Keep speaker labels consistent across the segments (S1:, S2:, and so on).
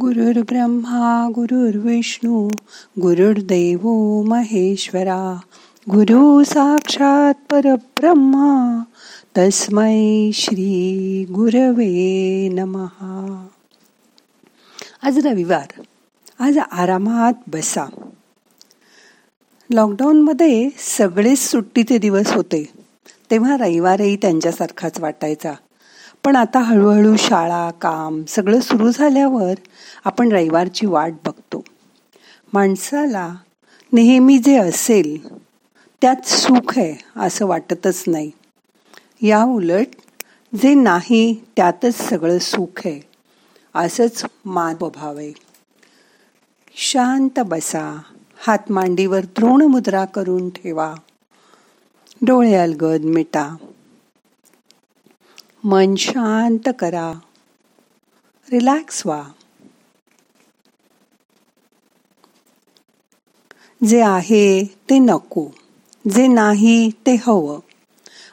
S1: गुरुर् ब्रह्मा गुरुर्विष्णू गुरुर्देव महेश्वरा गुरु साक्षात परब्रह्मा तस्मै श्री गुरवे नमहा आज रविवार. आज आरामात बसा. लॉकडाऊनमध्ये सगळेच सुट्टीचे दिवस होते. तेव्हा रविवारही त्यांच्यासारखाच वाटायचा. पण आता हळूहळू शाळा काम सगळं सुरू झाल्यावर आपण रविवारची वाट बघतो. माणसाला नेहमी जे असेल त्यात सुख आहे असं वाटतच नाही. या उलट जे नाही त्यातच सगळं सुख आहे असंच मान आहे. शांत बसा हात मांडीवर मुद्रा करून ठेवा. डोळे अलगद मिटा. मन शांत करा. रिलॅक्स व्हा. जे आहे ते नको जे नाही ते हवं.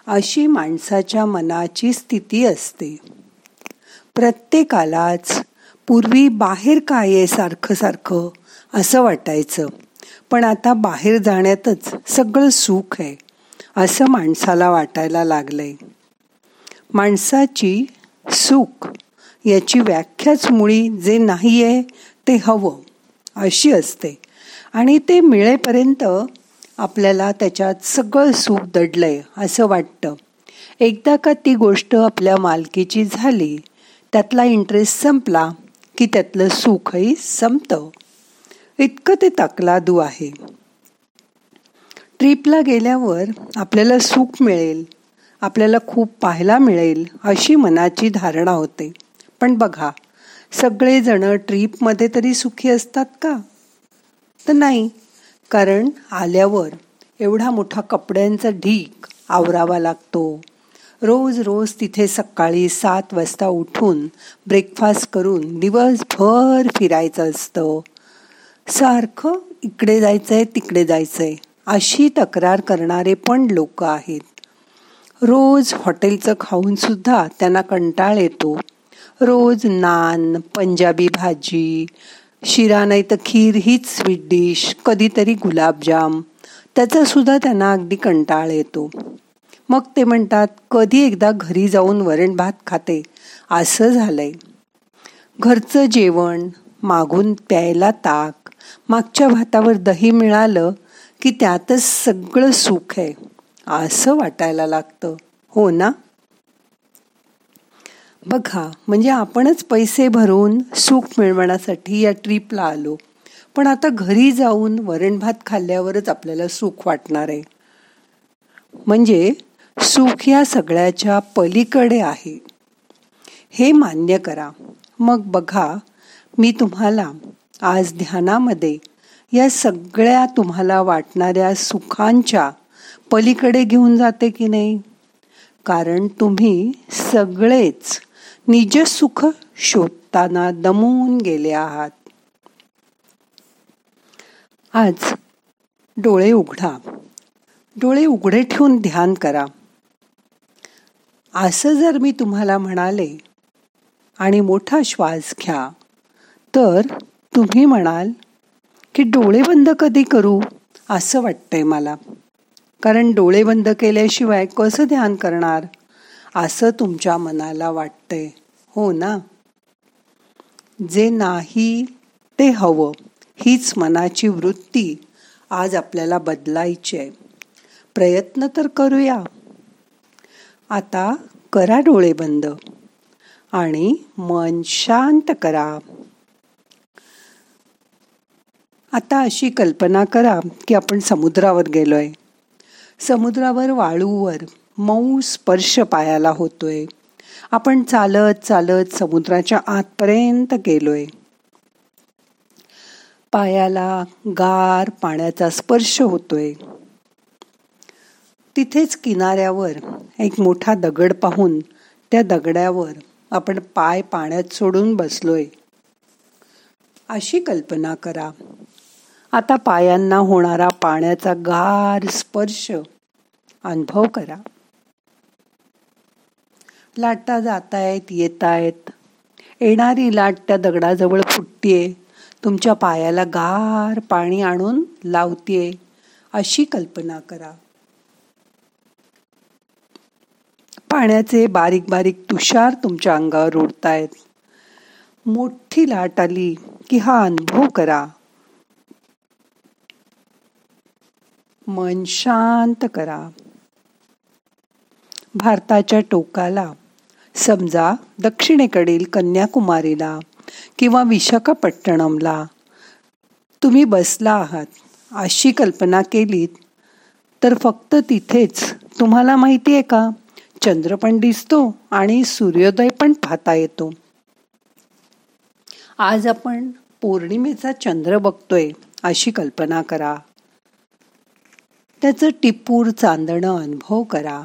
S1: अशी माणसाच्या मनाची स्थिती असते. प्रत्येकालाच पूर्वी बाहेर काय आहे सारखं सारखं असं वाटायचं पण आता बाहेर जाण्यातच सगळं सुख आहे असं माणसाला वाटायला लागलंय. माणसाची सुख याची व्याख्याच मुळी जे नाही आहे ते हवं. अशी असते. आणि ते मिळेपर्यंत आपल्याला त्याच्यात सगळं सुख दडलंय असं वाटतं. एकदा का ती गोष्ट आपल्या मालकीची झाली त्यातला इंटरेस्ट संपला की त्यातलं सुखही संपतं. इतकं ते तकलादू आहे. ट्रिपला गेल्यावर आपल्याला सुख मिळेल. आपल्याला खूप पाहायला मिळेल अशी मनाची धारणा होते. पण बघा सगळेजण ट्रीपमध्ये तरी सुखी असतात का? तर नाही कारण आल्यावर एवढा मोठा कपड्यांचा ढीक आवरावा लागतो. रोज रोज तिथे सकाळी सात वाजता उठून ब्रेकफास्ट करून दिवसभर फिरायचं असतं. सारखं इकडे जायचं आहे तिकडे जायचं आहे अशी तक्रार करणारे पण लोक आहेत. रोज हॉटेलचं खाऊनसुद्धा त्यांना कंटाळ येतो. रोज नान पंजाबी भाजी शिरा नाही तर खीर हीच स्वीट डिश कधीतरी गुलाबजाम त्याचासुद्धा त्यांना अगदी कंटाळ येतो. मग ते म्हणतात कधी एकदा घरी जाऊन वरण भात खाते. असं झालंय. घरचं जेवण मागून प्यायला ताक मागच्या भातावर दही मिळालं की त्यातच सगळं सुख आहे. असं वाटायला लागतं. हो ना? बघा म्हणजे आपणच पैसे भरून सुख मिळवण्यासाठी या ट्रीपला आलो. पण आता घरी जाऊन वरण भात खाल्ल्यावरच आपल्याला सुख वाटणार आहे. म्हणजे सुख या सगळ्याच्या पलीकडे आहे. हे मान्य करा. मग बघा मी तुम्हाला आज ध्यानामध्ये या सगळ्या तुम्हाला वाटणाऱ्या सुखांच्या पलीकडे घेऊन जाते की नाही? कारण तुम्ही सगळेच निजसुख शोधताना दमून गेले आहात. आज डोळे उघडा. डोळे उघडे ठेवून ध्यान करा. असं जर मी तुम्हाला म्हणाले आणि मोठा श्वास घ्या तर तुम्ही म्हणाल की डोळे बंद कधी करू? असं वाटतंय मला. कारण डोळे बंद केल्याशिवाय कसं ध्यान करणार? असं तुमच्या मनाला वाटतंय. हो ना? जे नाही ते हवं. हीच मनाची वृत्ती आज आपल्याला बदलायची आहे. प्रयत्न तर करूया. आता करा डोळे बंद आणि मन शांत करा. आता अशी कल्पना करा की आपण समुद्रावर गेलोय. समुद्रावर वाळूवर मऊ स्पर्श पायाला होतोय. आपण चालत चालत समुद्राच्या आतपर्यंत गेलोय. पायाला गार पाण्याचा स्पर्श होतोय. तिथेच किनाऱ्यावर एक मोठा दगड पाहून त्या दगडावर आपण पाय पाण्यात सोडून बसलोय. अशी कल्पना करा. आता पायांना होणारा पाण्याचा गार स्पर्श अनुभव करा. लाटा जातायत येतायत. येणारी लाट त्या दगडाजवळ फुटतीये. तुमच्या पायाला गार पाणी आणून लावतीये अशी कल्पना करा. पाण्याचे बारीक बारीक तुषार तुमच्या अंगावर उडतायत. मोठी लाट आली की हा अनुभव करा. मन शांत करा. भारताच्या टोकाला समजा दक्षिणेकडील कन्याकुमारीला किंवा विशाखापट्टणमला तुम्ही बसला आहात अशी कल्पना केलीत तर फक्त तिथेच तुम्हाला माहिती आहे का? चंद्र पण दिसतो आणि सूर्योदय पण पाहता येतो. आज आपण पौर्णिमेचा चंद्र बघतोय अशी कल्पना करा. त्याचं टिपूर चांदणं अनुभव करा.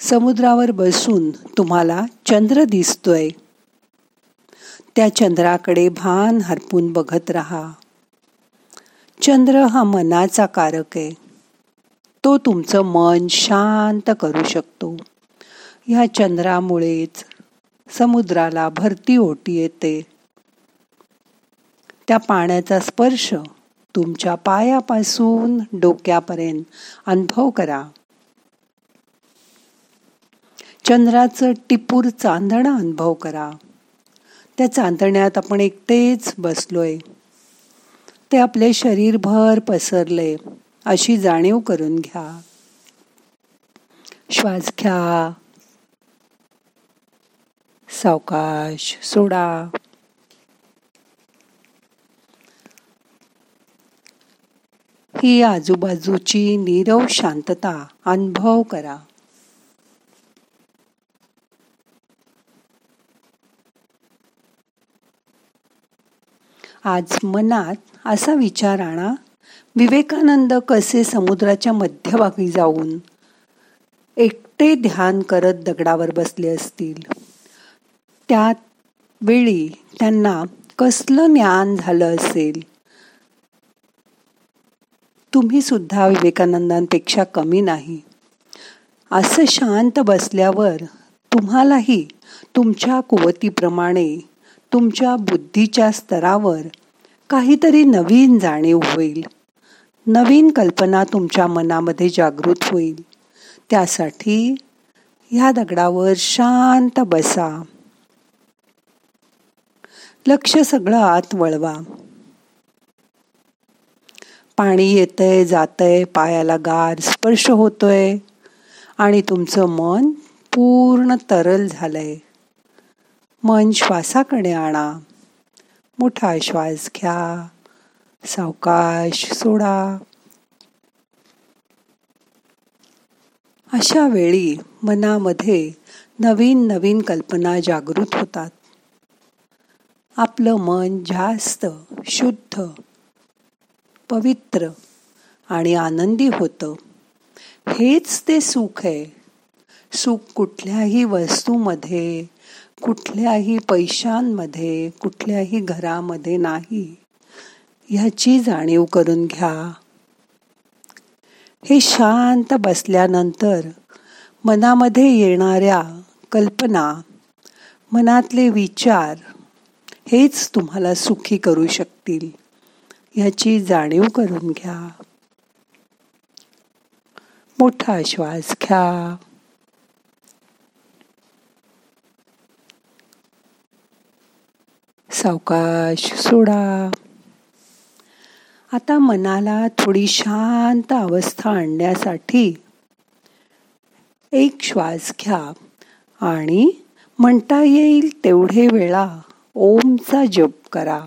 S1: समुद्रावर बसून तुम्हाला चंद्र दिसतोय. त्या चंद्राकडे भान हरपून बघत राहा. चंद्र हा मनाचा कारक आहे. तो तुमचं मन शांत करू शकतो. ह्या चंद्रामुळेच समुद्राला भरती ओटी येते. त्या पाण्याचा स्पर्श तुमच्या पायापासून डोक्यापर्यंत अनुभव करा. चंद्राचं टिपूर चांदणं अनुभव करा. त्या चांदण्यात आपण एकटेच बसलोय. ते आपले शरीरभर पसरले अशी जाणीव करून घ्या. श्वास घ्या. सावकाश सोडा. की आजूबाजूची नीरव शांतता अनुभव करा. आज मनात असा विचार आणा विवेकानंद कसे समुद्राच्या मध्यभागी जाऊन एकटे ध्यान करत दगडावर बसले असतील? त्या वेळी त्यांना कसलं ज्ञान झालं असेल? तुम्ही सुद्धा विवेकानंदांपेक्षा कमी नाही. असं शांत बसल्यावर तुम्हालाही तुमच्या कुवतीप्रमाणे तुमच्या बुद्धीच्या स्तरावर काहीतरी नवीन जाणीव होईल. नवीन कल्पना तुमच्या मनामध्ये जागृत होईल. त्यासाठी ह्या दगडावर शांत बसा. लक्ष सगळं आत वळवा. पाणी येतंय जातंय पायाला गार स्पर्श होतोय आणि तुमचं मन पूर्ण तरल झालंय. मन श्वासाकडे आणा. मोठा श्वास घ्या. सावकाश सोडा. अशा वेळी मनामध्ये नवीन नवीन कल्पना जागृत होतात. आपलं मन जास्त शुद्ध पवित्र आणि आनंदी होतं. हेच ते सुख आहे. सुख कुठल्याही वस्तूमध्ये कुठल्याही पैशांमध्ये कुठल्याही घरामध्ये नाही. ह्याची जाणीव करून घ्या. हे शांत बसल्यानंतर मनामध्ये येणाऱ्या कल्पना मनातले विचार हेच तुम्हाला सुखी करू शकतील. ह्याची जाणीव करून घ्या. मोठा श्वास घ्या. सावकाश सोडा. आता मनाला थोडी शांत अवस्था आणण्यासाठी एक श्वास घ्या आणि म्हणता येईल तेवढे वेळा ओमचा जप करा.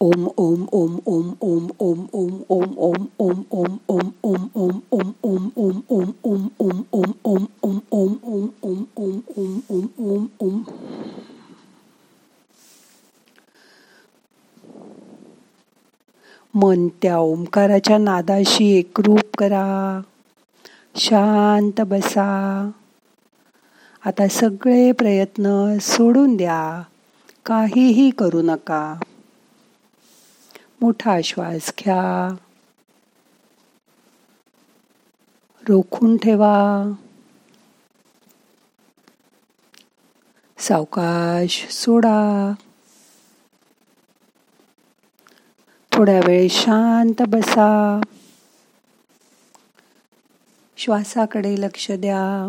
S1: ओम ओम ओम ओम ओम ओम ओम ओम ओम ओम ओम ओम ओम ओम ओम ओम ओम ओम om, ओम om, Om Om Om Om om, om, om, om. मन त्या ओंकाराच्या नादाशी एकरूप करा शांत बसा आता सगळे प्रयत्न सोडून द्या काहीही करू नका मोठा श्वास घ्या. रोखून ठेवा. सावकाश सोडा. थोड्या वेळ शांत बसा. श्वासाकडे लक्ष द्या.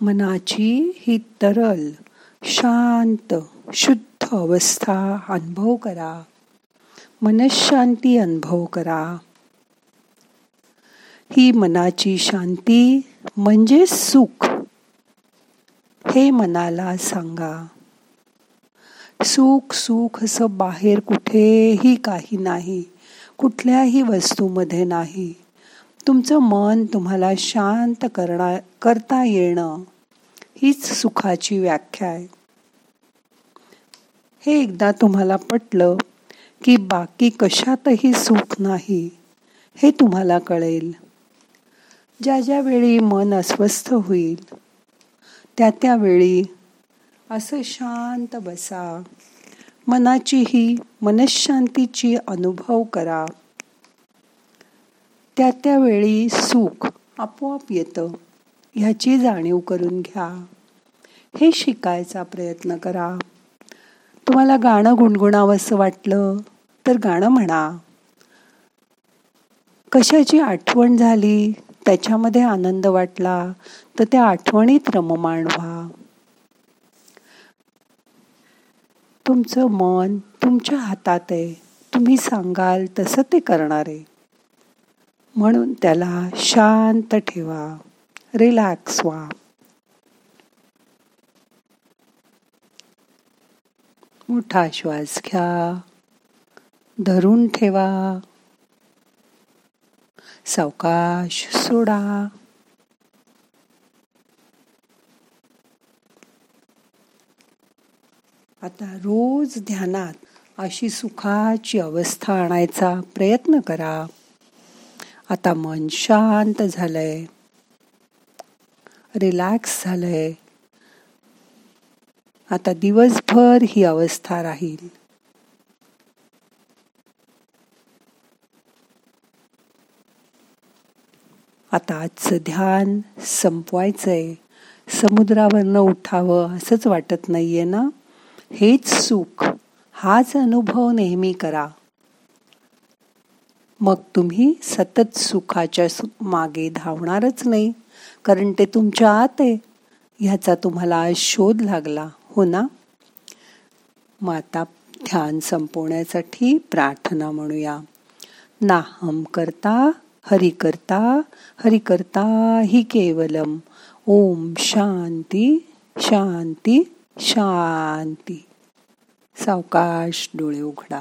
S1: मनाची ही तरल शांत शुद्ध अवस्था अनुभव करा. मनशांती अनुभव करा. ही मनाची शांती म्हणजे सुख. हे मनाला सांगा. सुख सुख असं बाहेर कुठेही काही नाही कुठल्याही वस्तूमध्ये नाही. तुमचं मन तुम्हाला शांत करणार करता येणं हीच सुखाची व्याख्या आहे. हे एकदा तुम्हाला पटलं की बाकी कशातही सुख नाही हे तुम्हाला कळेल. ज्या ज्या वेळी मन अस्वस्थ होईल त्या त्यावेळी असं शांत बसा. मनाची ही मनशांतीची अनुभव करा. त्या त्यावेळी सुख आपोआप येतं. ह्याची जाणीव करून घ्या. हे शिकायचा प्रयत्न करा. तुम्हाला गाणं गुणगुणावंसं वाटलं तर गाणं म्हणा. कशाची आठवण झाली त्याच्यामध्ये आनंद वाटला तर त्या आठवणीत रममाण व्हा. तुमचं मन तुमच्या हातात आहे. तुम्ही सांगाल तसं ते करणार. आहे म्हणून त्याला शांत ठेवा. रिलॅक्स व्हा. मोठा श्वास घ्या. धरून ठेवा. सावकाश सोडा. आता रोज ध्यानात अशी सुखाची अवस्था आणायचा प्रयत्न करा. आता मन शांत झालंय. रिलॅक्स झालंय. आता दिवसभर ही अवस्था राहील. आता आजचं ध्यान संपवायचंय. समुद्रावरनं उठावं असंच वाटत नाहीये ना? हेच सुख. हाच अनुभव नेहमी करा. मग तुम्ही सतत सुखाच्या मागे धावणारच नाही कारण ते तुमच्या आत आहे. ह्याचा तुम्हाला शोध लागला हो ना? माता ध्यान संपवण्यासाठी प्रार्थना म्हणूया. नाहम करता हरि करता हरि करता हि केवलम. ओम शांती शांती शांती. सावकाश डोळे उघडा.